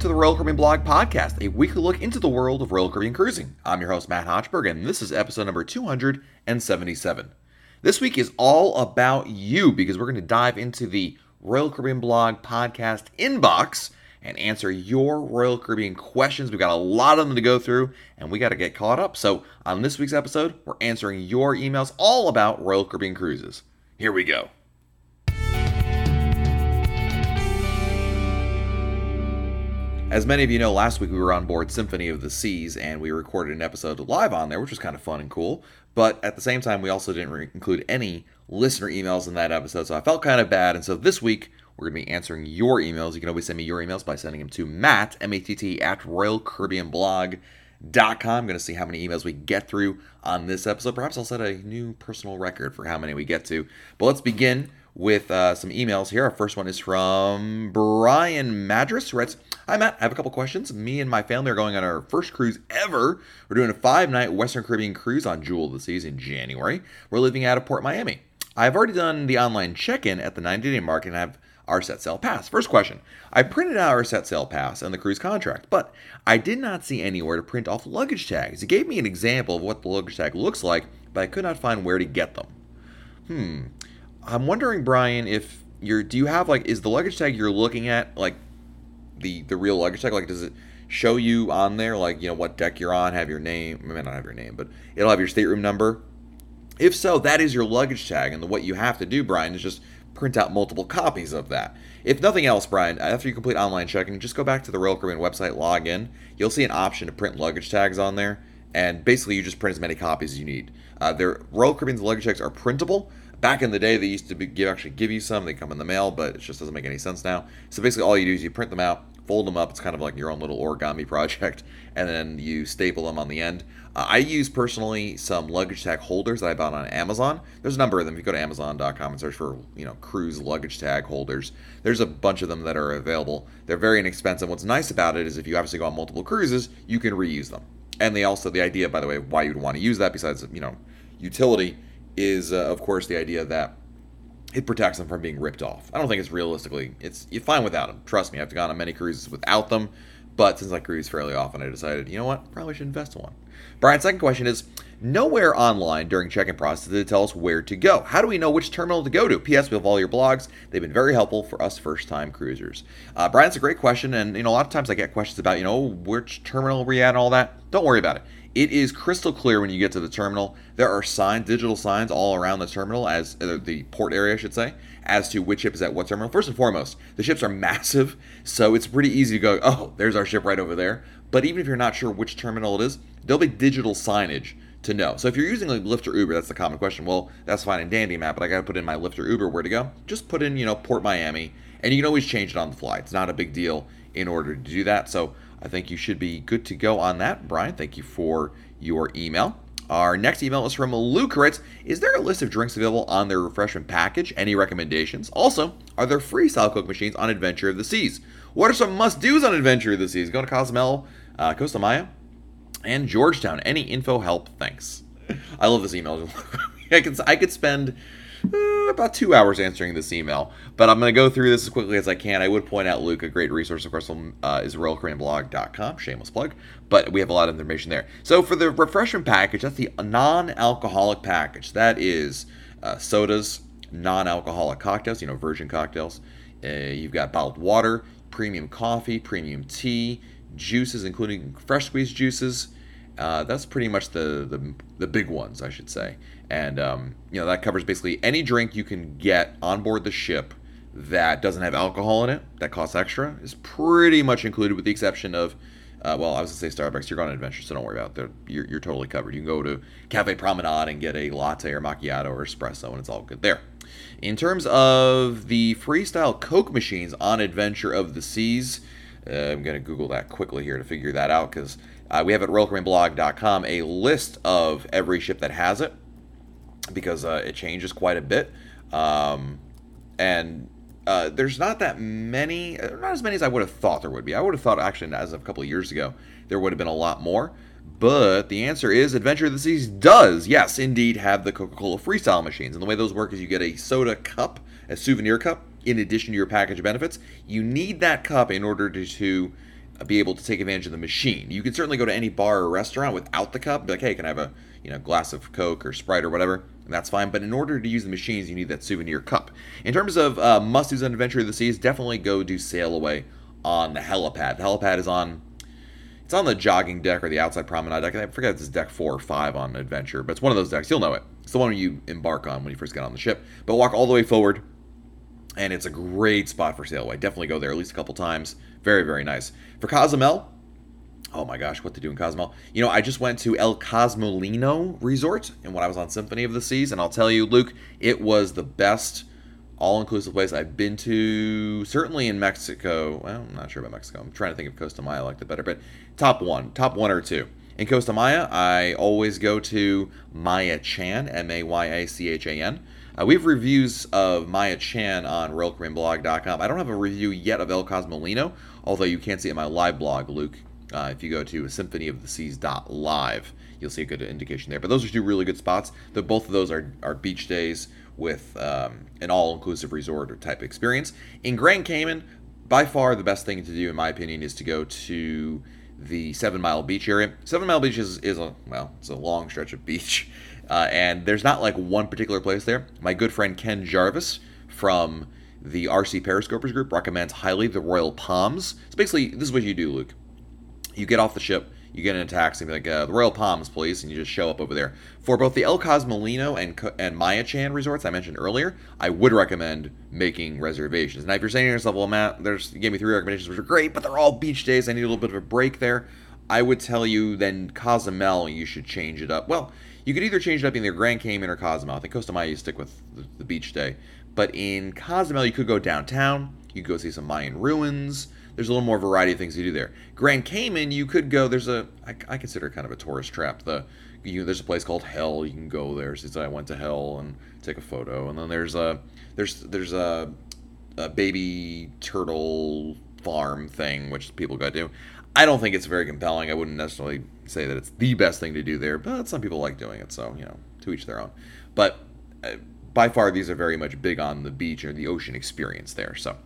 to the Royal Caribbean Blog Podcast, a weekly look into the world of Royal Caribbean cruising. I'm your host, Matt Hochberg, and this is episode number 277. This week is all about you because we're going to dive into the Royal Caribbean Blog Podcast inbox and answer your Royal Caribbean questions. We've got a lot of them to go through, and we got to get caught up. So, on this week's episode, we're answering your emails all about Royal Caribbean cruises. Here we go. As many of you know, last week we were on board Symphony of the Seas and we recorded an episode live on there, which was kind of fun and cool. But at the same time, we also didn't re- include any listener emails in that episode, so I felt kind of bad. And so this week, we're going to be answering your emails. You can always send me your emails by sending them to Matt, M A T T, at RoyalCaribbeanBlog.com. I'm going to see how many emails we get through on this episode. Perhaps I'll set a new personal record for how many we get to. But let's begin with uh, some emails here. Our first one is from Brian Madras, who writes Hi, Matt. I have a couple questions. Me and my family are going on our first cruise ever. We're doing a five night Western Caribbean cruise on Jewel of the Seas in January. We're leaving out of Port Miami. I've already done the online check in at the 90 day mark and I have our set sail pass. First question I printed out our set sail pass and the cruise contract, but I did not see anywhere to print off luggage tags. It gave me an example of what the luggage tag looks like, but I could not find where to get them. Hmm. I'm wondering, Brian, if you're do you have like is the luggage tag you're looking at like the the real luggage tag? Like, does it show you on there like you know what deck you're on, have your name? I may not have your name, but it'll have your stateroom number. If so, that is your luggage tag, and the, what you have to do, Brian, is just print out multiple copies of that. If nothing else, Brian, after you complete online checking, just go back to the Royal Caribbean website, log in. You'll see an option to print luggage tags on there, and basically you just print as many copies as you need. Uh, their Royal Caribbean's luggage tags are printable. Back in the day, they used to be, give, actually give you some. They come in the mail, but it just doesn't make any sense now. So basically, all you do is you print them out, fold them up. It's kind of like your own little origami project, and then you staple them on the end. Uh, I use personally some luggage tag holders that I bought on Amazon. There's a number of them. If you go to Amazon.com and search for you know cruise luggage tag holders, there's a bunch of them that are available. They're very inexpensive. What's nice about it is if you obviously go on multiple cruises, you can reuse them. And they also the idea, by the way, why you'd want to use that besides you know utility is uh, of course the idea that it protects them from being ripped off. I don't think it's realistically it's you're fine without them. Trust me, I've gone on many cruises without them, but since I cruise fairly often, I decided you know what, probably should invest in one. Brian's second question is nowhere online during check-in process did tell us where to go. How do we know which terminal to go to? P.S. We have all your blogs; they've been very helpful for us first-time cruisers. Uh, Brian's a great question, and you know a lot of times I get questions about you know which terminal we at and all that. Don't worry about it. It is crystal clear when you get to the terminal. There are signs, digital signs, all around the terminal, as uh, the port area, I should say, as to which ship is at what terminal. First and foremost, the ships are massive, so it's pretty easy to go, oh, there's our ship right over there. But even if you're not sure which terminal it is, there'll be digital signage to know. So if you're using like Lyft or Uber, that's the common question. Well, that's fine and Dandy Matt, but I got to put in my Lyft or Uber where to go. Just put in, you know, Port Miami, and you can always change it on the fly. It's not a big deal in order to do that. So I think you should be good to go on that. Brian, thank you for your email. Our next email is from Lucaritz. Is there a list of drinks available on their refreshment package? Any recommendations? Also, are there freestyle Coke machines on Adventure of the Seas? What are some must-dos on Adventure of the Seas? Going to Cozumel, uh, Costa Maya, and Georgetown. Any info help? Thanks. I love this email. I could I could spend uh, about two hours answering this email, but I'm going to go through this as quickly as I can. I would point out, Luke, a great resource, of course, uh, is RoyalCaribbeanBlog.com. Shameless plug, but we have a lot of information there. So for the refreshment package, that's the non-alcoholic package. That is uh, sodas, non-alcoholic cocktails, you know, virgin cocktails. Uh, you've got bottled water, premium coffee, premium tea, juices, including fresh squeezed juices. Uh, that's pretty much the, the the big ones, I should say. And um, you know that covers basically any drink you can get on board the ship that doesn't have alcohol in it that costs extra is pretty much included, with the exception of. Uh, well, I was gonna say Starbucks. You're going on adventure, so don't worry about that. You're, you're totally covered. You can go to Cafe Promenade and get a latte or macchiato or espresso, and it's all good there. In terms of the freestyle Coke machines on Adventure of the Seas, uh, I'm going to Google that quickly here to figure that out because uh, we have at RoyalCaribbeanBlog.com a list of every ship that has it because uh, it changes quite a bit. Um, and uh, there's not that many, not as many as I would have thought there would be. I would have thought, actually, as of a couple of years ago, there would have been a lot more. But the answer is Adventure of the Seas does, yes, indeed, have the Coca Cola freestyle machines. And the way those work is you get a soda cup, a souvenir cup, in addition to your package of benefits, you need that cup in order to, to be able to take advantage of the machine. You can certainly go to any bar or restaurant without the cup, be like, hey, can I have a you know glass of Coke or Sprite or whatever? That's fine. But in order to use the machines, you need that souvenir cup. In terms of uh, must do's on Adventure of the Seas, definitely go do Sail Away on the helipad. The helipad is on. It's on the jogging deck or the outside promenade deck. I forget if it's deck four or five on Adventure, but it's one of those decks. You'll know it. It's the one you embark on when you first get on the ship. But walk all the way forward, and it's a great spot for sail away. Definitely go there at least a couple times. Very, very nice. For Cozumel, oh my gosh, what to do in Cozumel? You know, I just went to El Cozumeleño Resort, and when I was on Symphony of the Seas, and I'll tell you, Luke, it was the best all-inclusive place I've been to. Certainly in Mexico. Well, I'm not sure about Mexico. I'm trying to think of Costa Maya. I liked it better, but top one, top one or two. In Costa Maya, I always go to Maya Chan, M-A-Y-A-C-H-A-N. Uh, we have reviews of Maya Chan on RoyalCaribbeanBlog.com. I don't have a review yet of El Cozumeleño, although you can see it in my live blog, Luke. Uh, if you go to Symphony of the Seas live, you'll see a good indication there. But those are two really good spots. The, both of those are, are beach days with um, an all-inclusive resort or type experience. In Grand Cayman, by far the best thing to do, in my opinion, is to go to the Seven Mile Beach area. Seven Mile Beach is, is a well, it's a long stretch of beach, uh, and there's not like one particular place there. My good friend Ken Jarvis from the RC Periscopers group recommends highly the Royal Palms. So basically, this is what you do, Luke. You get off the ship, you get in a taxi, like, uh, the Royal Palms, please, and you just show up over there. For both the El Cozumeleño and and Maya Chan resorts I mentioned earlier, I would recommend making reservations. Now, if you're saying to yourself, well, Matt, there's you gave me three recommendations which are great, but they're all beach days. I need a little bit of a break there. I would tell you then Cozumel, you should change it up. Well, you could either change it up in either Grand Cayman or Cozumel. I think Costa Maya you stick with the, the beach day, but in Cozumel you could go downtown. You could go see some Mayan ruins there's a little more variety of things to do there. Grand Cayman, you could go. There's a I, I consider kind of a tourist trap. The you know, there's a place called Hell. You can go there. Since I went to Hell and take a photo, and then there's a there's there's a, a baby turtle farm thing which people go to. I don't think it's very compelling. I wouldn't necessarily say that it's the best thing to do there, but some people like doing it, so you know, to each their own. But uh, by far, these are very much big on the beach or the ocean experience there. So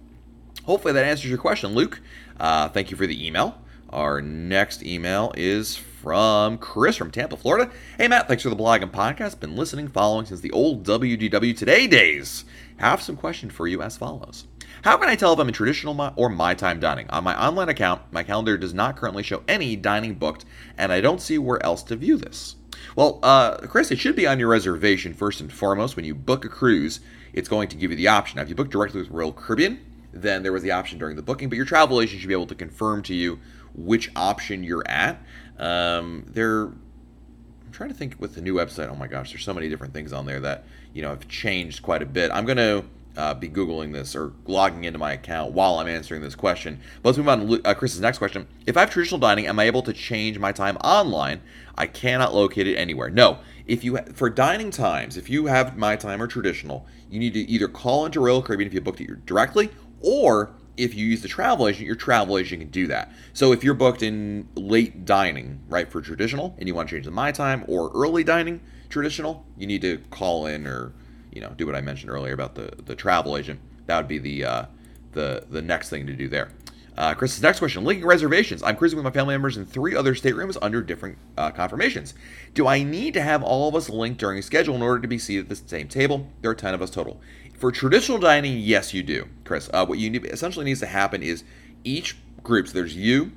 hopefully that answers your question, Luke. Uh, thank you for the email. Our next email is from Chris from Tampa, Florida. Hey, Matt, thanks for the blog and podcast. Been listening, following since the old WDW Today days. Have some questions for you as follows. How can I tell if I'm in traditional or my time dining? On my online account, my calendar does not currently show any dining booked, and I don't see where else to view this. Well, uh, Chris, it should be on your reservation first and foremost. When you book a cruise, it's going to give you the option. Now, if you book directly with Royal Caribbean, then there was the option during the booking. But your travel agent should be able to confirm to you which option you're at. Um, they're I'm trying to think with the new website. Oh my gosh, there's so many different things on there that you know have changed quite a bit. I'm to uh, be googling this or logging into my account while I'm answering this question. But let's move on to uh, Chris's next question. If I have traditional dining, am I able to change my time online? I cannot locate it anywhere. No. If you for dining times, if you have my time or traditional, you need to either call into Royal Caribbean if you booked it directly, or if you use the travel agent, your travel agent can do that. So if you're booked in late dining, right, for traditional, and you want to change the my time or early dining traditional, you need to call in or you know do what I mentioned earlier about the the travel agent. That would be the uh, the the next thing to do there. Uh, Chris's next question: Linking reservations. I'm cruising with my family members in three other staterooms under different uh, confirmations. Do I need to have all of us linked during a schedule in order to be seated at the same table? There are ten of us total. For traditional dining, yes, you do, Chris. Uh, what you need, essentially needs to happen is each group. So there's you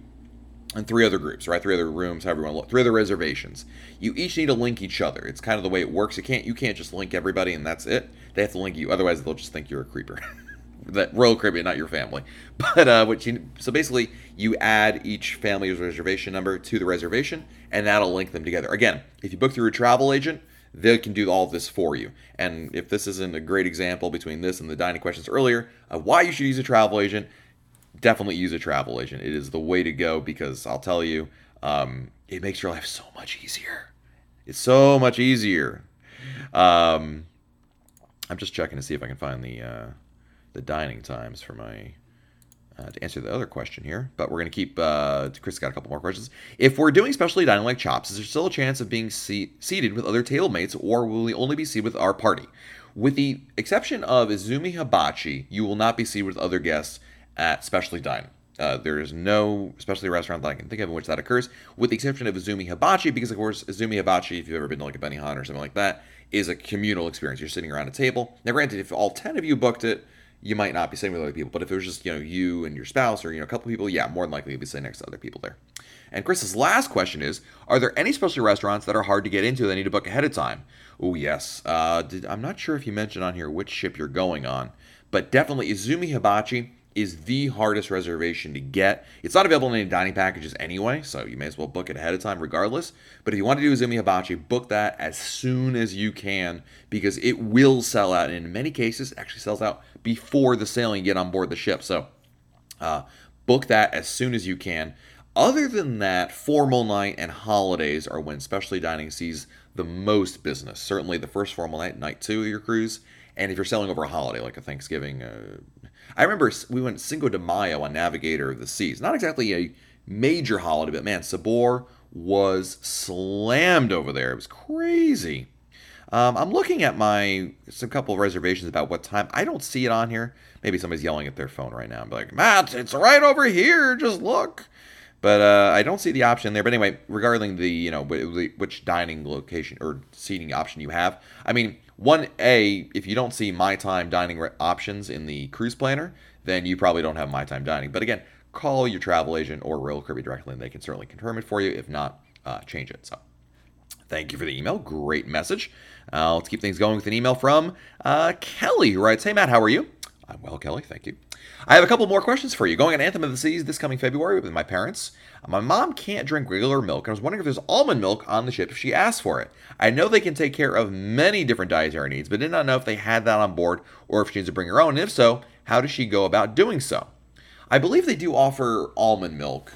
and three other groups, right? Three other rooms, however you want to look. Three other reservations. You each need to link each other. It's kind of the way it works. You can't you can't just link everybody and that's it. They have to link you, otherwise they'll just think you're a creeper. that Royal Caribbean, not your family. But uh, what you so basically you add each family's reservation number to the reservation, and that'll link them together. Again, if you book through a travel agent, they can do all this for you. And if this isn't a great example between this and the dining questions earlier of why you should use a travel agent, definitely use a travel agent. It is the way to go because I'll tell you, um, it makes your life so much easier. It's so much easier. Um, I'm just checking to see if I can find the uh, the dining times for my uh, to answer the other question here, but we're going to keep. Uh, Chris got a couple more questions. If we're doing specialty dining like chops, is there still a chance of being seated with other table mates, or will we only be seated with our party? With the exception of Izumi Hibachi, you will not be seated with other guests at specialty dining. Uh, there is no specialty restaurant that I can think of in which that occurs, with the exception of Izumi Hibachi, because of course Izumi Hibachi, if you've ever been to like a Benihana or something like that, is a communal experience. You're sitting around a table. Now, granted, if all ten of you booked it, you might not be sitting with other people. But if it was just you know you and your spouse or you know a couple people, yeah, more than likely you'll be sitting next to other people there. And Chris's last question is: Are there any specialty restaurants that are hard to get into that need to book ahead of time? Oh yes. Uh, did, I'm not sure if you mentioned on here which ship you're going on, but definitely Izumi Hibachi is the hardest reservation to get. It's not available in any dining packages anyway, so you may as well book it ahead of time regardless. But if you want to do Izumi Hibachi, book that as soon as you can because it will sell out. And in many cases, actually sells out before the sailing get on board the ship. So uh, book that as soon as you can. Other than that, formal night and holidays are when specialty dining sees the most business. Certainly the first formal night, night two of your cruise, and if you're sailing over a holiday like a Thanksgiving, uh, I remember we went Cinco de Mayo on Navigator of the Seas. Not exactly a major holiday, but man, Sabor was slammed over there. It was crazy. Um, I'm looking at my some couple of reservations about what time. I don't see it on here. Maybe somebody's yelling at their phone right now. I'm like, Matt, it's right over here. Just look. But uh, I don't see the option there. But anyway, regarding the you know which dining location or seating option you have, I mean, one a if you don't see my time dining options in the cruise planner, then you probably don't have my time dining. But again, call your travel agent or Royal Caribbean directly, and they can certainly confirm it for you. If not, uh, change it. So. Thank you for the email. Great message. Uh, let's keep things going with an email from uh, Kelly, who writes Hey, Matt, how are you? I'm well, Kelly. Thank you. I have a couple more questions for you. Going on Anthem of the Seas this coming February with my parents. My mom can't drink regular milk, and I was wondering if there's almond milk on the ship if she asks for it. I know they can take care of many different dietary needs, but did not know if they had that on board or if she needs to bring her own. And if so, how does she go about doing so? I believe they do offer almond milk.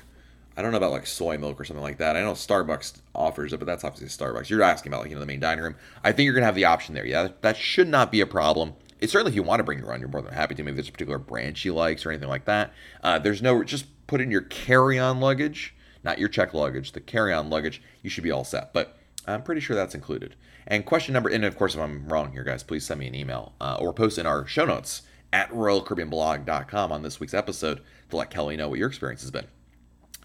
I don't know about like soy milk or something like that. I know Starbucks offers it, but that's obviously Starbucks. You're asking about like you know the main dining room. I think you're gonna have the option there. Yeah, that should not be a problem it's certainly if you want to bring your own, you're more than happy to. Maybe there's a particular brand she likes or anything like that. Uh, there's no just put in your carry-on luggage, not your check luggage, the carry-on luggage. You should be all set. But I'm pretty sure that's included. And question number, and of course, if I'm wrong here, guys, please send me an email uh, or post in our show notes at royalcaribbeanblog.com on this week's episode to let Kelly know what your experience has been.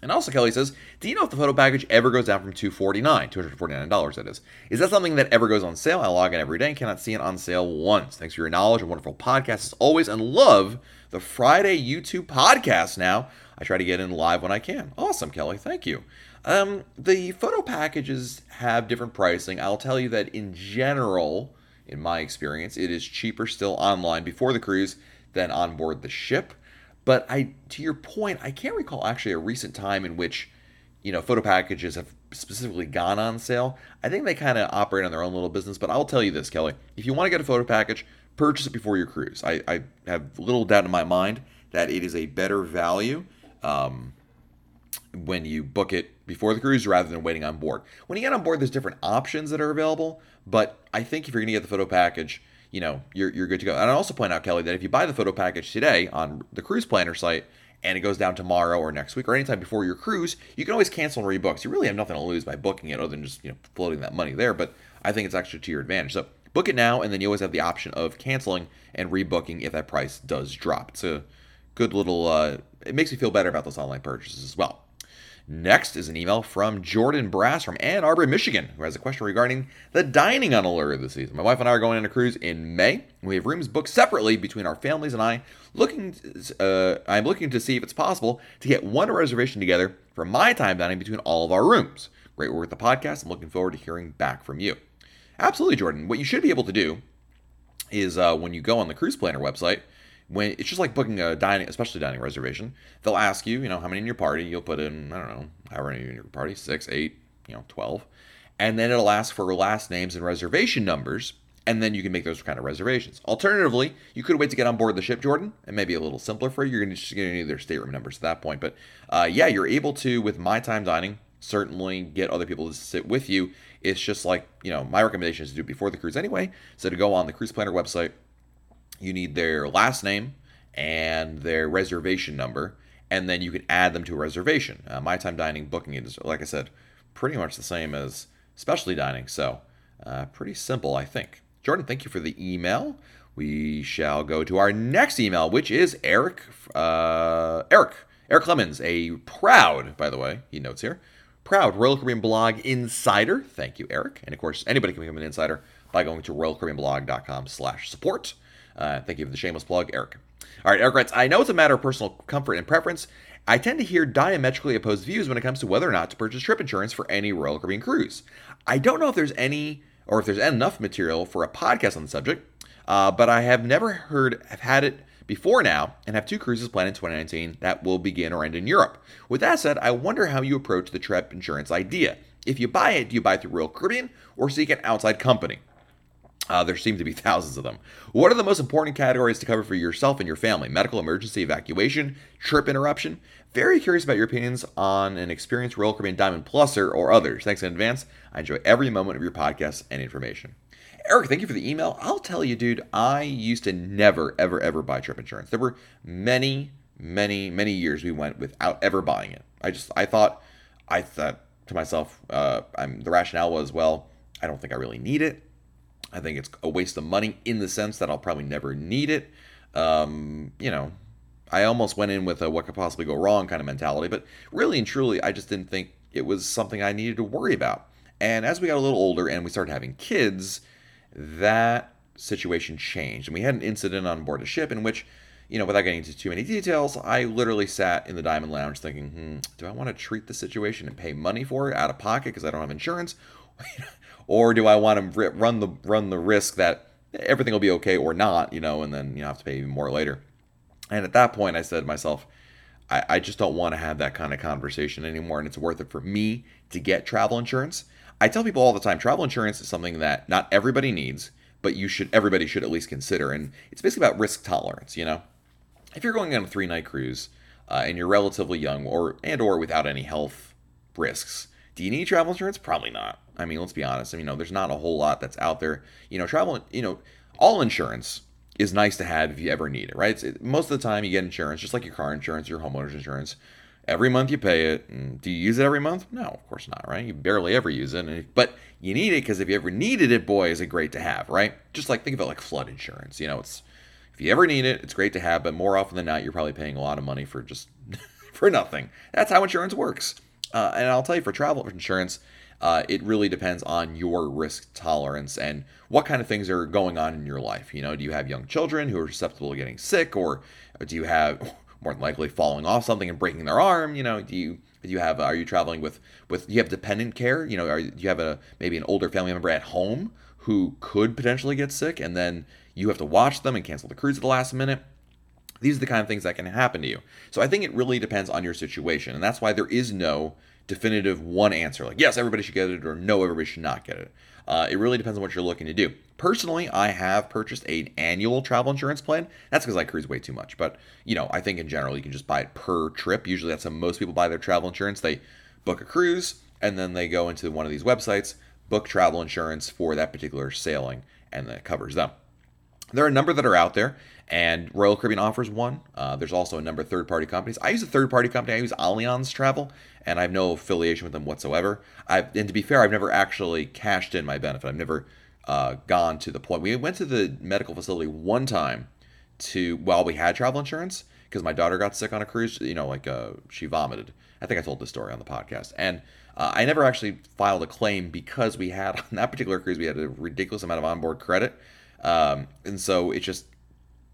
And also, Kelly says, Do you know if the photo package ever goes down from 249, $249, that is? Is that something that ever goes on sale? I log in every day and cannot see it on sale once. Thanks for your knowledge and wonderful podcast as always, and love the Friday YouTube podcast now. I try to get in live when I can. Awesome, Kelly. Thank you. Um, the photo packages have different pricing. I'll tell you that in general, in my experience, it is cheaper still online before the cruise than on board the ship. But I, to your point, I can't recall actually a recent time in which, you know, photo packages have specifically gone on sale. I think they kind of operate on their own little business. But I'll tell you this, Kelly, if you want to get a photo package, purchase it before your cruise. I, I have little doubt in my mind that it is a better value um, when you book it before the cruise rather than waiting on board. When you get on board, there's different options that are available. But I think if you're going to get the photo package, you know, you're, you're good to go. And I also point out, Kelly, that if you buy the photo package today on the cruise planner site and it goes down tomorrow or next week or anytime before your cruise, you can always cancel and rebook. So you really have nothing to lose by booking it other than just, you know, floating that money there. But I think it's actually to your advantage. So book it now and then you always have the option of canceling and rebooking if that price does drop. It's a good little, uh, it makes me feel better about those online purchases as well. Next is an email from Jordan Brass from Ann Arbor, Michigan, who has a question regarding the dining on Allure this season. My wife and I are going on a cruise in May. We have rooms booked separately between our families and I. Looking, uh, I'm looking to see if it's possible to get one reservation together for my time dining between all of our rooms. Great work with the podcast. I'm looking forward to hearing back from you. Absolutely, Jordan. What you should be able to do is uh, when you go on the Cruise Planner website, when it's just like booking a dining, especially dining reservation. They'll ask you, you know, how many in your party. You'll put in, I don't know, however many in your party, six, eight, you know, twelve, and then it'll ask for last names and reservation numbers, and then you can make those kind of reservations. Alternatively, you could wait to get on board the ship, Jordan, and maybe a little simpler for you. You're going to need their stateroom numbers at that point, but uh, yeah, you're able to with my time dining certainly get other people to sit with you. It's just like you know, my recommendation is to do it before the cruise anyway. So to go on the cruise planner website you need their last name and their reservation number, and then you can add them to a reservation. Uh, my time dining booking is, like I said, pretty much the same as specialty dining, so uh, pretty simple, I think. Jordan, thank you for the email. We shall go to our next email, which is Eric. Uh, Eric. Eric Clemens, a proud, by the way, he notes here, proud Royal Caribbean blog insider. Thank you, Eric. And of course, anybody can become an insider by going to royalcaribbeanblog.com slash support. Uh, thank you for the shameless plug, Eric. All right, Eric writes, I know it's a matter of personal comfort and preference. I tend to hear diametrically opposed views when it comes to whether or not to purchase trip insurance for any Royal Caribbean cruise. I don't know if there's any or if there's enough material for a podcast on the subject, uh, but I have never heard, have had it before now and have two cruises planned in 2019 that will begin or end in Europe. With that said, I wonder how you approach the trip insurance idea. If you buy it, do you buy it through Royal Caribbean or seek an outside company? Uh, there seem to be thousands of them. What are the most important categories to cover for yourself and your family? Medical emergency evacuation, trip interruption. Very curious about your opinions on an experienced Royal Caribbean Diamond Pluser or others. Thanks in advance. I enjoy every moment of your podcast and information. Eric, thank you for the email. I'll tell you, dude, I used to never, ever, ever buy trip insurance. There were many, many, many years we went without ever buying it. I just, I thought, I thought to myself, uh, I'm, the rationale was, well, I don't think I really need it. I think it's a waste of money in the sense that I'll probably never need it. Um, you know, I almost went in with a what could possibly go wrong kind of mentality, but really and truly, I just didn't think it was something I needed to worry about. And as we got a little older and we started having kids, that situation changed. And we had an incident on board a ship in which, you know, without getting into too many details, I literally sat in the Diamond Lounge thinking, hmm, do I want to treat the situation and pay money for it out of pocket because I don't have insurance? or do I want to run the run the risk that everything will be okay or not, you know, and then you have to pay even more later? And at that point, I said to myself, I, I just don't want to have that kind of conversation anymore, and it's worth it for me to get travel insurance I tell people all the time travel insurance is something that not everybody needs, but you should everybody should at least consider. And it's basically about risk tolerance, you know? If you're going on a three night cruise uh, and you're relatively young or and or without any health risks, do you need travel insurance? Probably not. I mean, let's be honest. I mean, you know, there's not a whole lot that's out there. You know, travel, you know, all insurance is nice to have if you ever need it, right? It, most of the time you get insurance, just like your car insurance, your homeowner's insurance. Every month you pay it. do you use it every month? No, of course not, right? You barely ever use it. But you need it because if you ever needed it, boy, is it great to have, right? Just like think of it like flood insurance. You know, it's if you ever need it, it's great to have, but more often than not, you're probably paying a lot of money for just for nothing. That's how insurance works. Uh, and I'll tell you, for travel insurance, uh, it really depends on your risk tolerance and what kind of things are going on in your life. You know, do you have young children who are susceptible to getting sick, or do you have more than likely falling off something and breaking their arm. You know, do you do you have are you traveling with with do you have dependent care? You know, are, do you have a maybe an older family member at home who could potentially get sick, and then you have to watch them and cancel the cruise at the last minute? These are the kind of things that can happen to you. So I think it really depends on your situation, and that's why there is no definitive one answer. Like yes everybody should get it or no everybody should not get it. Uh, it really depends on what you're looking to do. Personally i have purchased an annual travel insurance plan. That's because i cruise way too much but you know i think in general you can just buy it per trip. Usually that's how most people buy their travel insurance. They book a cruise and then they go into one of these websites book travel insurance for that particular sailing and that covers them there are a number that are out there and Royal Caribbean offers one. Uh, there's also a number of third party companies. I use a third party company. I use Allianz Travel, and I have no affiliation with them whatsoever. I've, and to be fair, I've never actually cashed in my benefit. I've never uh, gone to the point. We went to the medical facility one time to while we had travel insurance because my daughter got sick on a cruise. You know, like uh, she vomited. I think I told this story on the podcast, and uh, I never actually filed a claim because we had on that particular cruise we had a ridiculous amount of onboard credit, um, and so it just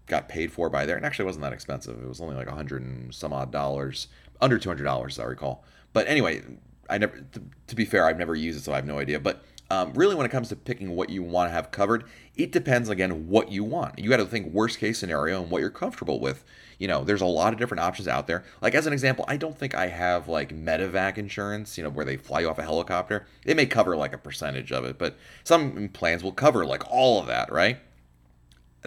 got paid for by there. And actually, wasn't that expensive. It was only like a hundred and some odd dollars, under two hundred dollars, I recall. But anyway, I never. To, to, be fair, I've never used it, so I have no idea. But um, really, when it comes to picking what you want to have covered, it depends again what you want. You got to think worst case scenario and what you're comfortable with. You know, there's a lot of different options out there. Like as an example, I don't think I have like medevac insurance. You know, where they fly you off a helicopter. It may cover like a percentage of it, but some plans will cover like all of that, right?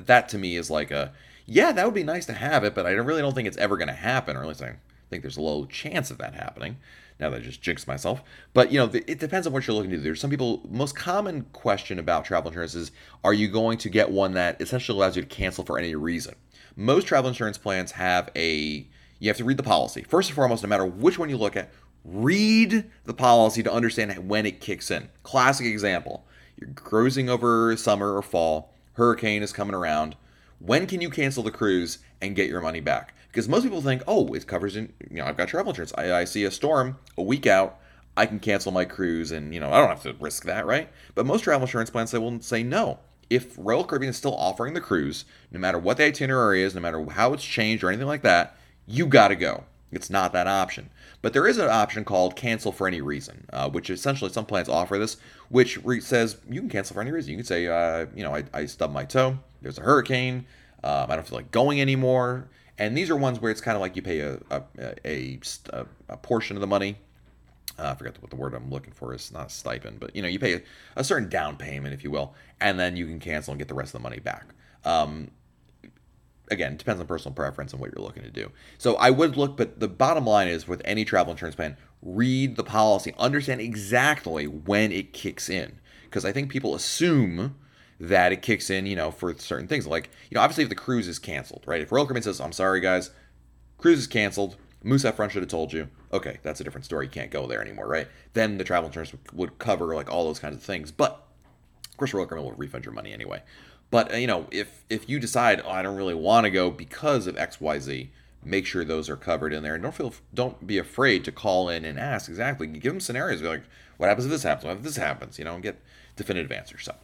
that to me is like a yeah, that would be nice to have it, but I really don't think it's ever going to happen, or at least I think there's a low chance of that happening. Now that I just jinxed myself, but you know, it depends on what you're looking to do. There's some people. Most common question about travel insurance is: Are you going to get one that essentially allows you to cancel for any reason? Most travel insurance plans have a. You have to read the policy first and foremost. No matter which one you look at, read the policy to understand when it kicks in. Classic example: You're cruising over summer or fall. Hurricane is coming around. When can you cancel the cruise and get your money back? Because most people think, oh, it covers in, you know, I've got travel insurance. I, I see a storm a week out. I can cancel my cruise and, you know, I don't have to risk that, right? But most travel insurance plans say, will say no. If Royal Caribbean is still offering the cruise, no matter what the itinerary is, no matter how it's changed or anything like that, you got to go. It's not that option. But there is an option called cancel for any reason, uh, which essentially some plans offer this, which re- says you can cancel for any reason. You can say, uh, you know, I, I stubbed my toe, there's a hurricane, um, I don't feel like going anymore. And these are ones where it's kind of like you pay a, a, a, a portion of the money. Uh, I forget what the word I'm looking for is. Not stipend, but you know, you pay a, a, certain down payment, if you will, and then you can cancel and get the rest of the money back. Um, again, depends on personal preference and what you're looking to do. So I would look, but the bottom line is with any travel insurance plan, read the policy, understand exactly when it kicks in. Because I think people assume that it kicks in, you know, for certain things. Like, you know, obviously if the cruise is canceled, right? If Royal Caribbean says, I'm sorry, guys, cruise is canceled, Moose should have told you, okay, that's a different story. You can't go there anymore, right? Then the travel insurance would cover like all those kinds of things. But of course, Royal Caribbean will refund your money anyway. But uh, you know, if if you decide, oh, I don't really want to go because of X, Y, Z, make sure those are covered in there, and don't feel don't be afraid to call in and ask exactly. Give them scenarios. Be like, what happens if this happens? What if this happens? You know, and get definitive answers. So.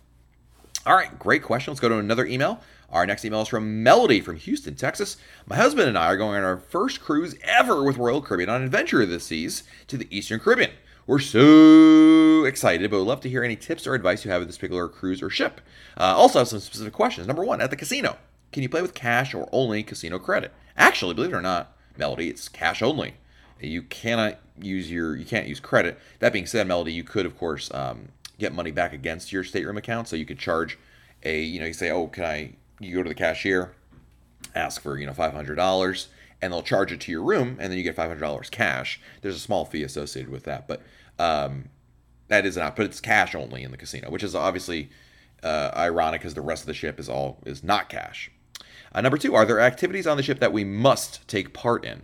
All right, great question. Let's go to another email. Our next email is from Melody from Houston, Texas. My husband and I are going on our first cruise ever with Royal Caribbean on Adventure of the Seas to the Eastern Caribbean. We're so excited, but would love to hear any tips or advice you have with this particular cruise or ship. Uh, also, have some specific questions. Number one, at the casino, can you play with cash or only casino credit? Actually, believe it or not, Melody, it's cash only. You cannot use your you can't use credit. That being said, Melody, you could of course um, get money back against your stateroom account. So you could charge a, you know, you say, oh, can I, you go to the cashier, ask for, you know, $500 and they'll charge it to your room and then you get $500 cash. There's a small fee associated with that, but um, that is not, but it's cash only in the casino, which is obviously uh, ironic because the rest of the ship is all, is not cash. Uh, number two, are there activities on the ship that we must take part in?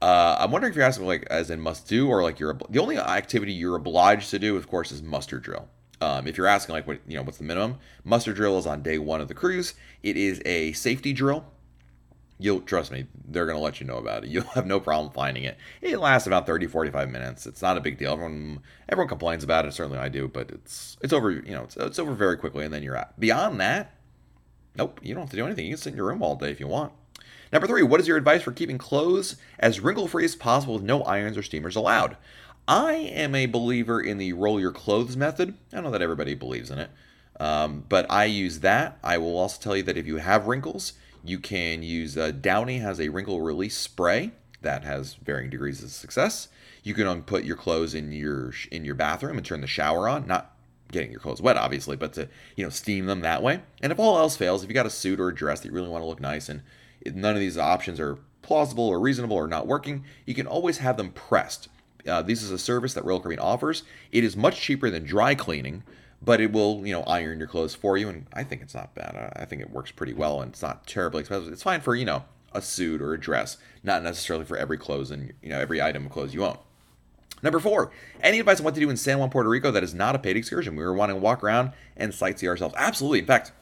Uh, I'm wondering if you're asking like as in must do or like you're the only activity you're obliged to do, of course, is muster drill. Um, if you're asking like what you know what's the minimum, muster drill is on day one of the cruise. It is a safety drill. You'll trust me, they're gonna let you know about it. You'll have no problem finding it. It lasts about 30, 45 minutes. It's not a big deal. Everyone everyone complains about it. Certainly I do, but it's it's over. You know, it's, it's over very quickly, and then you're out. Beyond that, nope, you don't have to do anything. You can sit in your room all day if you want. Number three, what is your advice for keeping clothes as wrinkle free as possible with no irons or steamers allowed? I am a believer in the roll your clothes method. I know that everybody believes in it, um, but I use that. I will also tell you that if you have wrinkles, you can use uh, Downy has a wrinkle release spray that has varying degrees of success. You can put your clothes in your in your bathroom and turn the shower on, not getting your clothes wet obviously, but to you know steam them that way. And if all else fails, if you got a suit or a dress that you really want to look nice and none of these options are plausible or reasonable or not working, you can always have them pressed. Uh, this is a service that Royal Caribbean offers. It is much cheaper than dry cleaning, but it will, you know, iron your clothes for you, and I think it's not bad. I think it works pretty well, and it's not terribly expensive. It's fine for, you know, a suit or a dress, not necessarily for every clothes and you know every item of clothes you own. Number four, any advice on what to do in San Juan, Puerto Rico that is not a paid excursion? We were wanting to walk around and sightsee ourselves. Absolutely. In fact,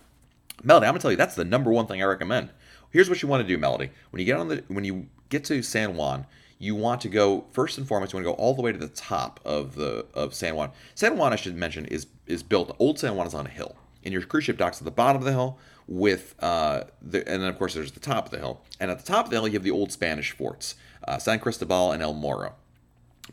Melody, I'm gonna tell you that's the number one thing I recommend. Here's what you want to do, Melody. When you get on the when you get to San Juan, you want to go first and foremost. You want to go all the way to the top of the of San Juan. San Juan, I should mention, is is built. Old San Juan is on a hill, and your cruise ship docks at the bottom of the hill. With uh, the, and then of course there's the top of the hill, and at the top of the hill you have the old Spanish forts, uh, San Cristobal and El Morro.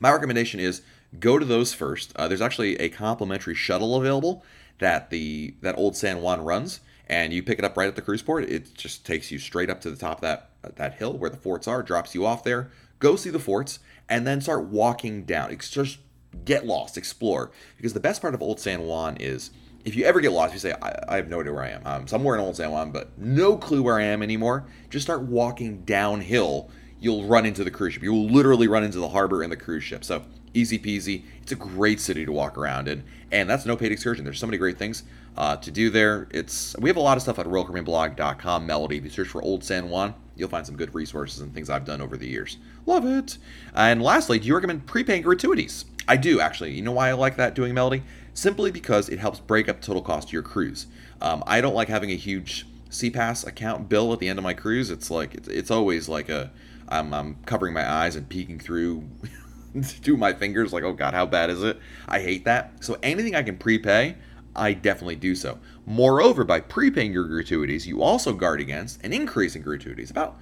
My recommendation is go to those first. Uh, there's actually a complimentary shuttle available that the that old San Juan runs and you pick it up right at the cruise port. It just takes you straight up to the top of that that hill where the forts are, drops you off there. Go see the forts, and then start walking down. It's just get lost, explore. Because the best part of Old San Juan is if you ever get lost, you say, I, I have no idea where I am. I'm somewhere in Old San Juan, but no clue where I am anymore. Just start walking downhill. You'll run into the cruise ship. You will literally run into the harbor and the cruise ship. So easy peasy. It's a great city to walk around in, and that's no paid excursion. There's so many great things uh, to do there. It's we have a lot of stuff at RoyalCaribbeanBlog.com. Melody. If you search for Old San Juan, you'll find some good resources and things I've done over the years. Love it. And lastly, do you recommend prepaying gratuities? I do actually. You know why I like that doing Melody? Simply because it helps break up the total cost of your cruise. Um, I don't like having a huge SeaPass account bill at the end of my cruise. It's like it's, it's always like a I'm, I'm covering my eyes and peeking through to my fingers like oh god how bad is it? I hate that. So anything I can prepay, I definitely do so. Moreover, by prepaying your gratuities, you also guard against an increase in gratuities about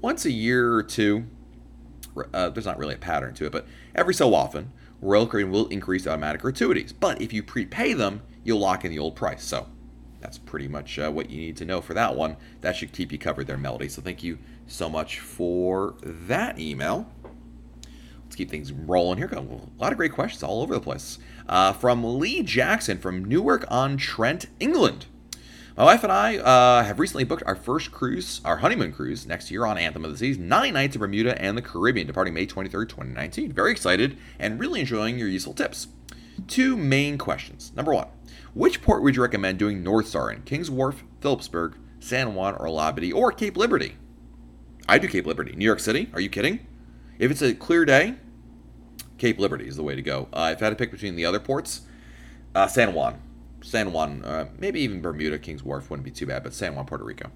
once a year or two. Uh, there's not really a pattern to it, but every so often Royal Caribbean will increase automatic gratuities. But if you prepay them, you'll lock in the old price. So that's pretty much uh, what you need to know for that one. That should keep you covered there, Melody. So thank you so much for that email. Keep things rolling here. A lot of great questions all over the place. Uh, from Lee Jackson from Newark on Trent, England. My wife and I uh, have recently booked our first cruise, our honeymoon cruise, next year on Anthem of the Seas, nine nights in Bermuda and the Caribbean, departing May 23rd, 2019. Very excited and really enjoying your useful tips. Two main questions. Number one, which port would you recommend doing North Star in? Kings Wharf, Philipsburg, San Juan, or Labadee, or Cape Liberty? I do Cape Liberty. New York City? Are you kidding? If it's a clear day, Cape Liberty is the way to go. Uh, if I had to pick between the other ports, uh, San Juan. San Juan, uh, maybe even Bermuda, Kings Wharf wouldn't be too bad, but San Juan, Puerto Rico.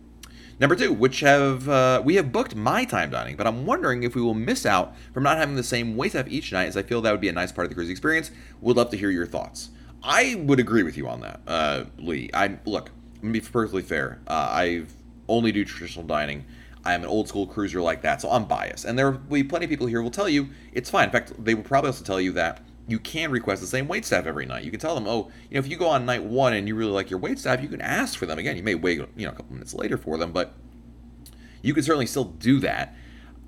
Number two, which have uh, we have booked my time dining, but I'm wondering if we will miss out from not having the same wait staff each night, as I feel that would be a nice part of the cruise experience. Would love to hear your thoughts. I would agree with you on that, uh, Lee. I look, I'm gonna be perfectly fair. Uh, I only do traditional dining. I'm an old school cruiser like that, so I'm biased. And there will be plenty of people here will tell you it's fine. In fact, they will probably also tell you that you can request the same wait staff every night. You can tell them, oh, you know, if you go on night one and you really like your wait staff, you can ask for them again. You may wait, you know, a couple minutes later for them, but you can certainly still do that.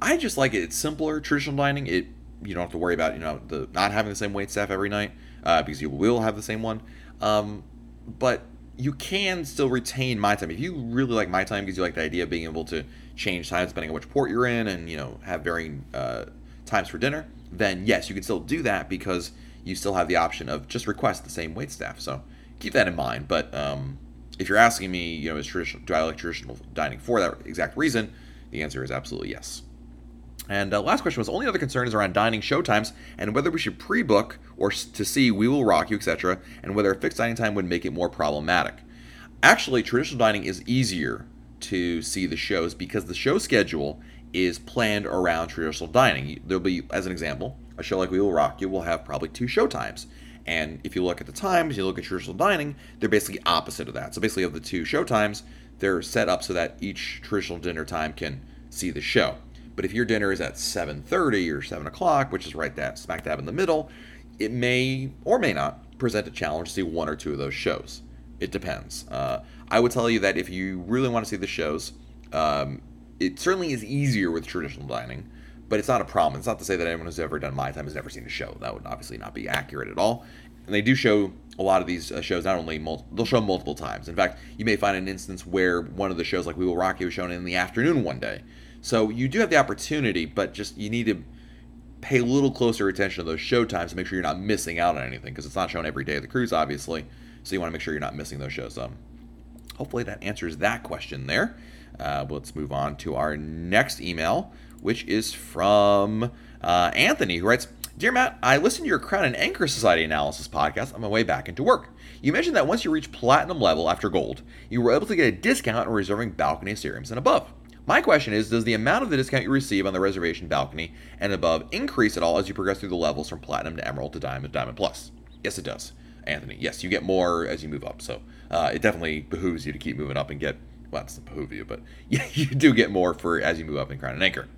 I just like it. It's simpler. Traditional dining, it you don't have to worry about you know the not having the same wait staff every night uh, because you will have the same one. Um, but you can still retain my time if you really like my time because you like the idea of being able to change times depending on which port you're in and you know have varying uh, times for dinner then yes, you can still do that because you still have the option of just request the same wait staff. So keep that in mind. But um, if you're asking me, you know, is traditional do I like traditional dining for that exact reason? The answer is absolutely yes. And uh, last question was only other concern is around dining show times and whether we should pre-book or to see We Will Rock You, etc., and whether a fixed dining time would make it more problematic. Actually, traditional dining is easier to see the shows because the show schedule is planned around traditional dining. There'll be, as an example, a show like We Will Rock You will have probably two show times. And if you look at the times, you look at traditional dining, they're basically opposite of that. So basically, of the two show times, they're set up so that each traditional dinner time can see the show. But if your dinner is at 7:30 or 7 o'clock, which is right that smack dab in the middle, it may or may not present a challenge to see one or two of those shows. It depends. Uh, I would tell you that if you really want to see the shows, um, it certainly is easier with traditional dining, but it's not a problem. It's not to say that anyone who's ever done my time has never seen a show. That would obviously not be accurate at all. And they do show a lot of these uh, shows not only mul- they'll show multiple times. In fact, you may find an instance where one of the shows like We Will Rock You was shown in the afternoon one day. So you do have the opportunity, but just you need to pay a little closer attention to those show times to make sure you're not missing out on anything because it's not shown every day of the cruise, obviously. So you want to make sure you're not missing those shows. Um, hopefully that answers that question there. Uh, let's move on to our next email, which is from uh, Anthony, who writes Dear Matt, I listened to your Crown and Anchor Society analysis podcast on my way back into work. You mentioned that once you reach platinum level after gold, you were able to get a discount on reserving balcony staterooms and above. My question is Does the amount of the discount you receive on the reservation balcony and above increase at all as you progress through the levels from platinum to emerald to diamond, to diamond plus? Yes, it does, Anthony. Yes, you get more as you move up. So uh, it definitely behooves you to keep moving up and get well, it's the behoove you, but yeah, you do get more for as you move up in Crown and Anchor.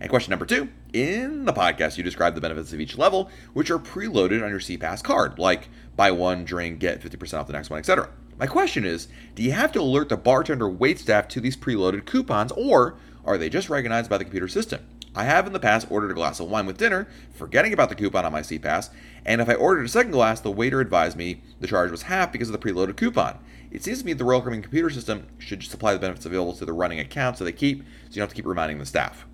And question number two In the podcast, you describe the benefits of each level, which are preloaded on your SeaPass card, like buy one drink, get 50% off the next one, etc. My question is Do you have to alert the bartender wait staff to these preloaded coupons, or are they just recognized by the computer system? I have in the past ordered a glass of wine with dinner, forgetting about the coupon on my SeaPass, and if I ordered a second glass, the waiter advised me the charge was half because of the preloaded coupon. It seems to me the Royal Caribbean computer system should supply the benefits available to the running account so they keep, so you don't have to keep reminding the staff.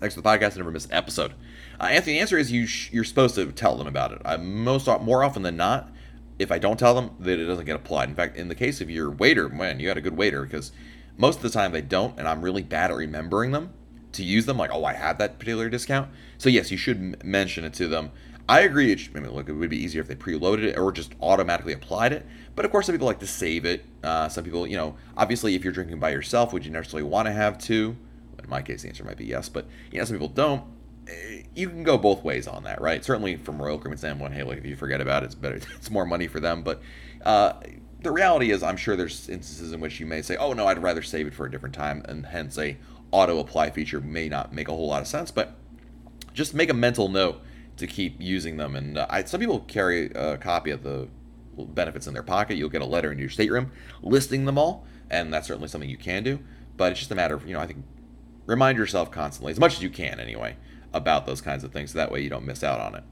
Thanks for the podcast. I never miss an episode. Uh, Anthony, the answer is you sh- you're supposed to tell them about it. I, most more often than not, if I don't tell them, that it doesn't get applied. In fact, in the case of your waiter, man, you had a good waiter because most of the time they don't, and I'm really bad at remembering them to use them. Like, oh, I have that particular discount. So yes, you should m- mention it to them. I agree. It should, I mean, look, it would be easier if they preloaded it or just automatically applied it. But of course, some people like to save it. Uh, some people, you know, obviously, if you're drinking by yourself, would you necessarily want to have two? In my case, the answer might be yes. But you know, some people don't. You can go both ways on that, right? Certainly, from Royal Caribbean standpoint, hey, like if you forget about it, it's better. It's more money for them. But uh, the reality is, I'm sure there's instances in which you may say, "Oh no, I'd rather save it for a different time," and hence a auto apply feature may not make a whole lot of sense. But just make a mental note to keep using them. And uh, I, some people carry a copy of the benefits in their pocket. You'll get a letter in your stateroom listing them all, and that's certainly something you can do. But it's just a matter of, you know, I think remind yourself constantly, as much as you can anyway, about those kinds of things. So that way you don't miss out on it.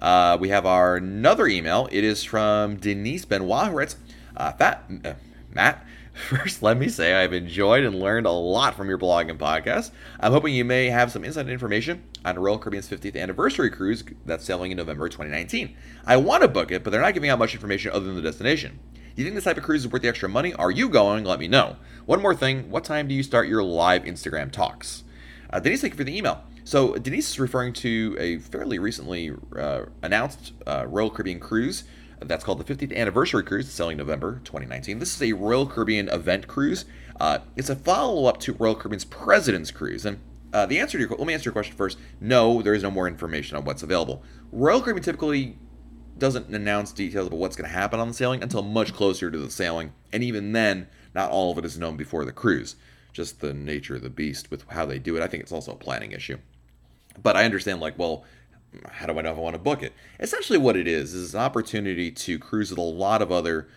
Uh, we have our another email. It is from Denise Benoit, who writes, uh, Fat, uh, Matt, First, let me say I've enjoyed and learned a lot from your blog and podcast. I'm hoping you may have some inside information on Royal Caribbean's 50th anniversary cruise that's sailing in November 2019. I want to book it, but they're not giving out much information other than the destination. Do you think this type of cruise is worth the extra money? Are you going? Let me know. One more thing what time do you start your live Instagram talks? Uh, Denise, thank you for the email. So, Denise is referring to a fairly recently uh, announced uh, Royal Caribbean cruise that's called the 50th Anniversary Cruise, sailing November 2019. This is a Royal Caribbean event cruise. Uh, it's a follow up to Royal Caribbean's President's Cruise. And uh, the answer to your let me answer your question first. No, there is no more information on what's available. Royal Caribbean typically doesn't announce details about what's going to happen on the sailing until much closer to the sailing, and even then, not all of it is known before the cruise. Just the nature of the beast with how they do it. I think it's also a planning issue. But I understand, like, well, how do I know if I want to book it? Essentially, what it is is an opportunity to cruise with a lot of other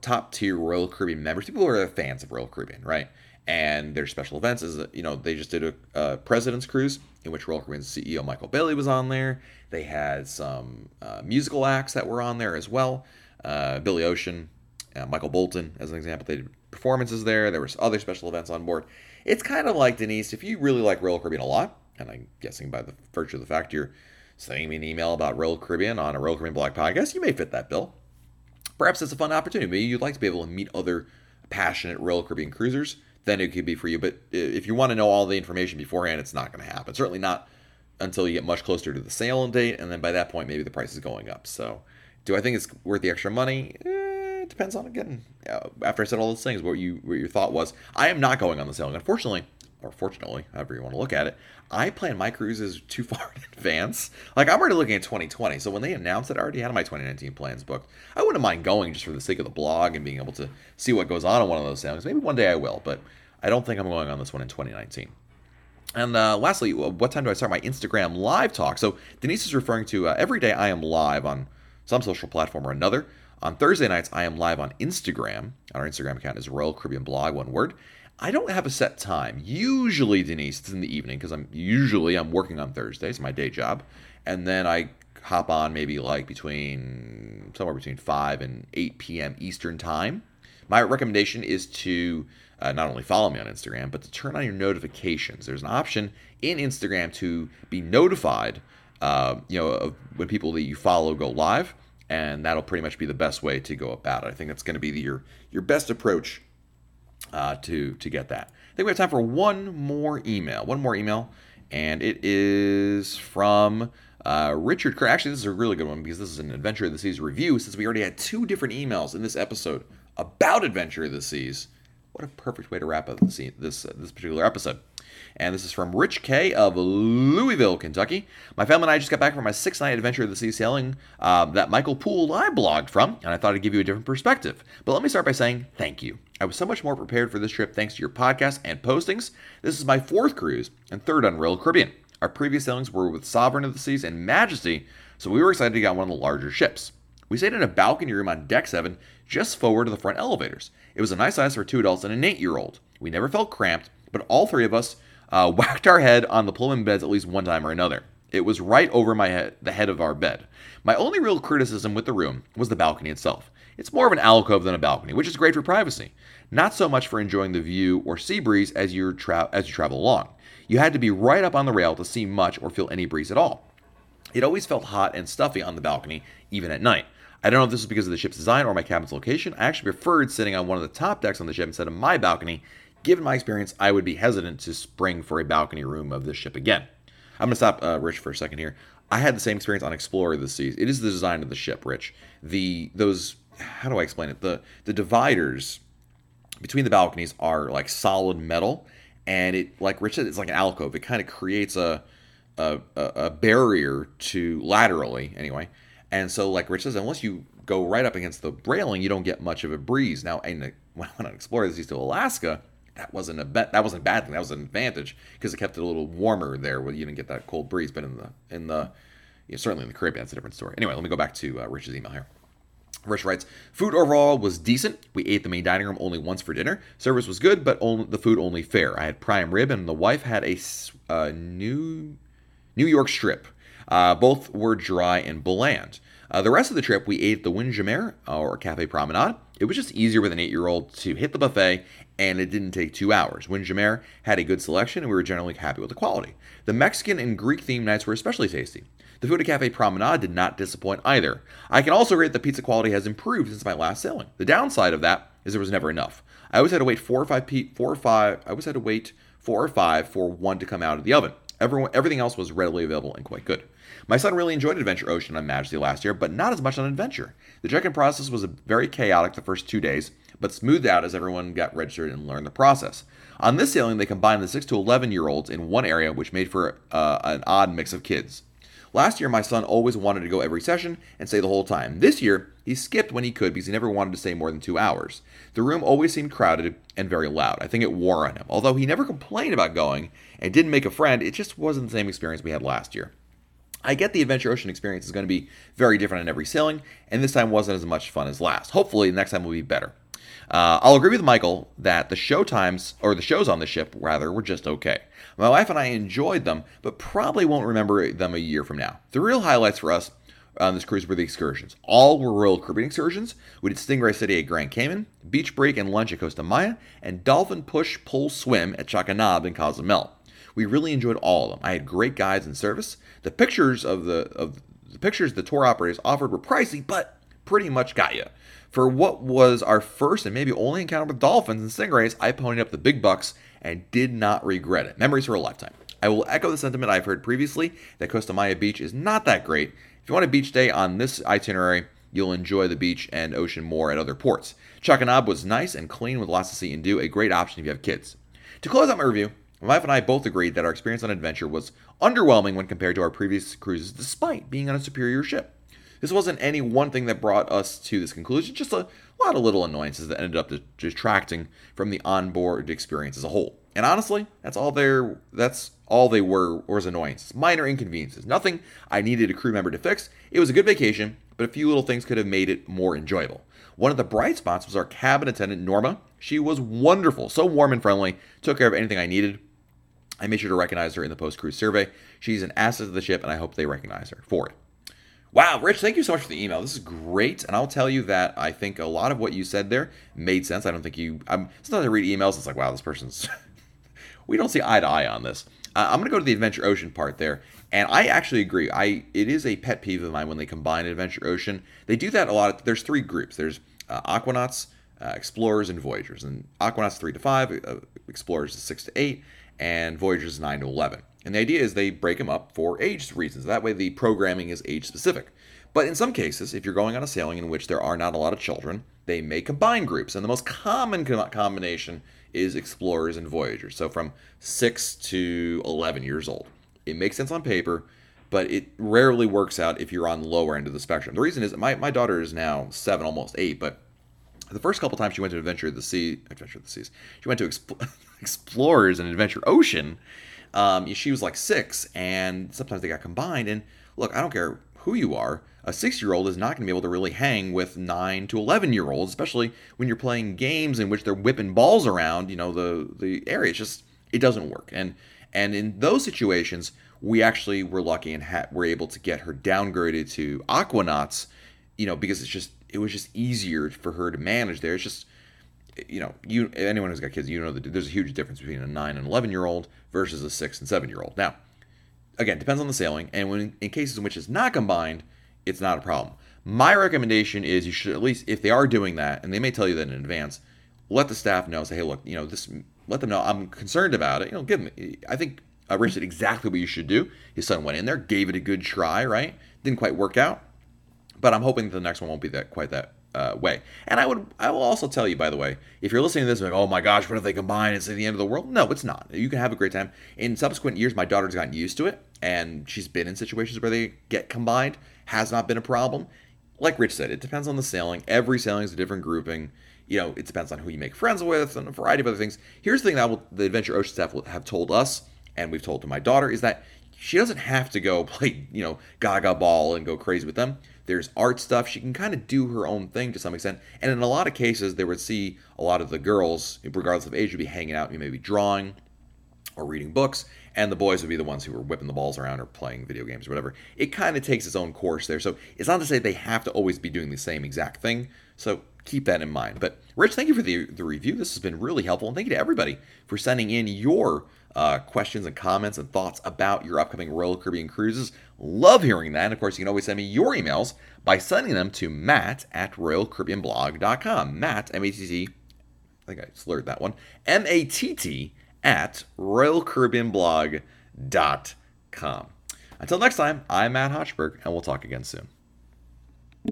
top tier Royal Caribbean members, people who are fans of Royal Caribbean, right? And their special events is, you know, they just did a, President's Cruise in which Royal Caribbean's CEO Michael Bailey was on there. They had some uh, musical acts that were on there as well. Uh, Billy Ocean, uh, Michael Bolton, as an example, they did performances there. There was other special events on board. It's kind of like Denise, if you really like Royal Caribbean a lot, and I'm guessing by the virtue of the fact you're sending me an email about Royal Caribbean on a Royal Caribbean blog podcast, you may fit that bill. Perhaps it's a fun opportunity. Maybe you'd like to be able to meet other passionate Royal Caribbean cruisers. Then it could be for you. But if you want to know all the information beforehand, it's not going to happen. Certainly not until you get much closer to the sale date, and then by that point, maybe the price is going up. So, do I think it's worth the extra money? Eh, it depends on again. After I said all those things, what you what your thought was. I am not going on the sailing. Unfortunately, or fortunately, however you want to look at it, I plan my cruises too far in advance. Like I'm already looking at 2020, so when they announced it, I already had my 2019 plans booked. I wouldn't mind going just for the sake of the blog and being able to see what goes on on one of those sailings. Maybe one day I will, but I don't think I'm going on this one in 2019. And uh, lastly, what time do I start my Instagram live talk? So Denise is referring to uh, every day I am live on some social platform or another. On Thursday nights, I am live on Instagram. Our Instagram account is Royal Caribbean Blog, one word. I don't have a set time. Usually, Denise, it's in the evening because I'm usually I'm working on Thursdays, my day job, and then I hop on maybe like between somewhere between 5 and 8 p.m. Eastern time. My recommendation is to uh, not only follow me on Instagram, but to turn on your notifications. There's an option in Instagram to be notified, uh, you know, of when people that you follow go live, and that'll pretty much be the best way to go about it. I think that's going to be the, your your best approach uh, to to get that. I think we have time for one more email. One more email, and it is from uh, Richard Kerr. Actually, this is a really good one because this is an Adventure of the Seas review. Since we already had two different emails in this episode about Adventure of the Seas, what a perfect way to wrap up this this, uh, this particular episode. And this is from Rich K of Louisville, Kentucky. My family and I just got back from my six night adventure of the sea sailing uh, that Michael Poole I blogged from, and I thought I'd give you a different perspective. But let me start by saying thank you. I was so much more prepared for this trip thanks to your podcast and postings. This is my fourth cruise and third on Royal Caribbean. Our previous sailings were with Sovereign of the Seas and Majesty, so we were excited to get on one of the larger ships. We stayed in a balcony room on deck 7, just forward of the front elevators. It was a nice size for two adults and an eight year old. We never felt cramped, but all three of us uh, whacked our head on the Pullman beds at least one time or another. It was right over my head, the head of our bed. My only real criticism with the room was the balcony itself. It's more of an alcove than a balcony, which is great for privacy. Not so much for enjoying the view or sea breeze as you tra- as you travel along. You had to be right up on the rail to see much or feel any breeze at all. It always felt hot and stuffy on the balcony, even at night. I don't know if this is because of the ship's design or my cabin's location. I actually preferred sitting on one of the top decks on the ship instead of my balcony Given my experience, I would be hesitant to spring for a balcony room of this ship again. I'm gonna stop uh, Rich for a second here. I had the same experience on Explorer of the Seas. It is the design of the ship, Rich. The those how do I explain it? The the dividers between the balconies are like solid metal, and it like Rich said, it's like an alcove. It kind of creates a, a a barrier to laterally anyway. And so, like Rich says, unless you go right up against the railing, you don't get much of a breeze. Now, in the, when I went on Explorer of the Seas to Alaska, that wasn't a bet. that wasn't a bad thing. That was an advantage because it kept it a little warmer there, where you didn't get that cold breeze. But in the in the you know, certainly in the Caribbean, that's a different story. Anyway, let me go back to uh, Rich's email here. Rich writes, food overall was decent. We ate the main dining room only once for dinner. Service was good, but only, the food only fair. I had prime rib, and the wife had a uh, new New York strip. Uh, both were dry and bland. Uh, the rest of the trip, we ate at the Windjammer or Cafe Promenade. It was just easier with an eight year old to hit the buffet, and it didn't take two hours. Windjammer had a good selection, and we were generally happy with the quality. The Mexican and Greek themed nights were especially tasty. The food at Cafe Promenade did not disappoint either. I can also rate the pizza quality has improved since my last sailing. The downside of that is there was never enough. I always had to wait four or five pe- four or five. I always had to wait four or five for one to come out of the oven. Everyone, everything else was readily available and quite good. My son really enjoyed Adventure Ocean on Majesty last year, but not as much on Adventure. The check-in process was very chaotic the first two days, but smoothed out as everyone got registered and learned the process. On this sailing, they combined the 6 to 11 year olds in one area, which made for uh, an odd mix of kids. Last year, my son always wanted to go every session and stay the whole time. This year, he skipped when he could because he never wanted to stay more than two hours. The room always seemed crowded and very loud. I think it wore on him. Although he never complained about going and didn't make a friend, it just wasn't the same experience we had last year. I get the Adventure Ocean experience is going to be very different on every sailing, and this time wasn't as much fun as last. Hopefully, next time will be better. Uh, I'll agree with Michael that the show times, or the shows on the ship, rather, were just okay. My wife and I enjoyed them, but probably won't remember them a year from now. The real highlights for us on this cruise were the excursions. All were Royal Caribbean excursions. We did Stingray City at Grand Cayman, Beach Break and Lunch at Costa Maya, and Dolphin Push Pull Swim at Chankanaab in Cozumel. We really enjoyed all of them. I had great guides and service. The pictures of the of the pictures the tour operators offered were pricey, but pretty much got you. For what was our first and maybe only encounter with dolphins and stingrays, I ponied up the big bucks and did not regret it. Memories for a lifetime. I will echo the sentiment I've heard previously that Costa Maya Beach is not that great. If you want a beach day on this itinerary, you'll enjoy the beach and ocean more at other ports. Chankanaab was nice and clean with lots to see and do, a great option if you have kids. To close out my review, my wife and I both agreed that our experience on adventure was underwhelming when compared to our previous cruises, despite being on a superior ship. This wasn't any one thing that brought us to this conclusion, just a lot of little annoyances that ended up detracting from the onboard experience as a whole. And honestly, that's all there that's all they were was annoyances, minor inconveniences. Nothing I needed a crew member to fix. It was a good vacation, but a few little things could have made it more enjoyable. One of the bright spots was our cabin attendant Norma. She was wonderful, so warm and friendly, took care of anything I needed. I made sure to recognize her in the post cruise survey. She's an asset to the ship, and I hope they recognize her for it. Wow, Rich, thank you so much for the email. This is great, and I'll tell you that I think a lot of what you said there made sense. I don't think you. I'm sometimes I read emails, it's like, wow, this person's. we don't see eye to eye on this. Uh, I'm going to go to the Adventure Ocean part there, and I actually agree. I it is a pet peeve of mine when they combine Adventure Ocean. They do that a lot. There's three groups. There's uh, Aquanauts, uh, Explorers, and Voyagers. And Aquanauts three to five, uh, Explorers is six to eight, and Voyagers nine to eleven. And the idea is they break them up for age reasons. That way, the programming is age specific. But in some cases, if you're going on a sailing in which there are not a lot of children, they may combine groups. And the most common combination is explorers and voyagers. So from 6 to 11 years old. It makes sense on paper, but it rarely works out if you're on the lower end of the spectrum. The reason is my, my daughter is now 7, almost 8, but the first couple times she went to Adventure of the Sea, Adventure of the Seas, she went to Expl- Explorers and Adventure Ocean um, she was like six, and sometimes they got combined. And look, I don't care who you are, a six year old is not going to be able to really hang with nine to 11 year olds, especially when you're playing games in which they're whipping balls around, you know, the, the area. It's just, it doesn't work. And, and in those situations, we actually were lucky and ha- were able to get her downgraded to Aquanauts, you know, because it's just, it was just easier for her to manage there. It's just, you know, you anyone who's got kids, you know that there's a huge difference between a nine and eleven year old versus a six and seven year old. Now, again, depends on the sailing, and when in cases in which it's not combined, it's not a problem. My recommendation is you should at least, if they are doing that, and they may tell you that in advance, let the staff know. Say, hey, look, you know, this. Let them know I'm concerned about it. You know, give them. I think uh, Rich did exactly what you should do. His son went in there, gave it a good try, right? Didn't quite work out, but I'm hoping the next one won't be that quite that uh, way. And I would, I will also tell you, by the way, if you're listening to this, like, oh my gosh, what if they combine? It's the end of the world. No, it's not. You can have a great time. In subsequent years, my daughter's gotten used to it, and she's been in situations where they get combined. Has not been a problem. Like Rich said, it depends on the sailing. Every sailing is a different grouping. You know, it depends on who you make friends with and a variety of other things. Here's the thing that will, the Adventure Ocean staff will have told us, and we've told to my daughter, is that she doesn't have to go play, you know, Gaga Ball and go crazy with them. There's art stuff. She can kind of do her own thing to some extent. And in a lot of cases, they would see a lot of the girls, regardless of age, would be hanging out, maybe drawing or reading books, and the boys would be the ones who were whipping the balls around or playing video games or whatever. It kind of takes its own course there. So it's not to say they have to always be doing the same exact thing. So keep that in mind. But Rich, thank you for the, the review. This has been really helpful. And thank you to everybody for sending in your uh, questions and comments and thoughts about your upcoming Royal Caribbean cruises. Love hearing that. And of course, you can always send me your emails by sending them to matt at royalcaribbeanblog.com. Matt, M A T T, I think I slurred that one, M A T T at royalcaribbeanblog.com. Until next time, I'm Matt Hochberg, and we'll talk again soon.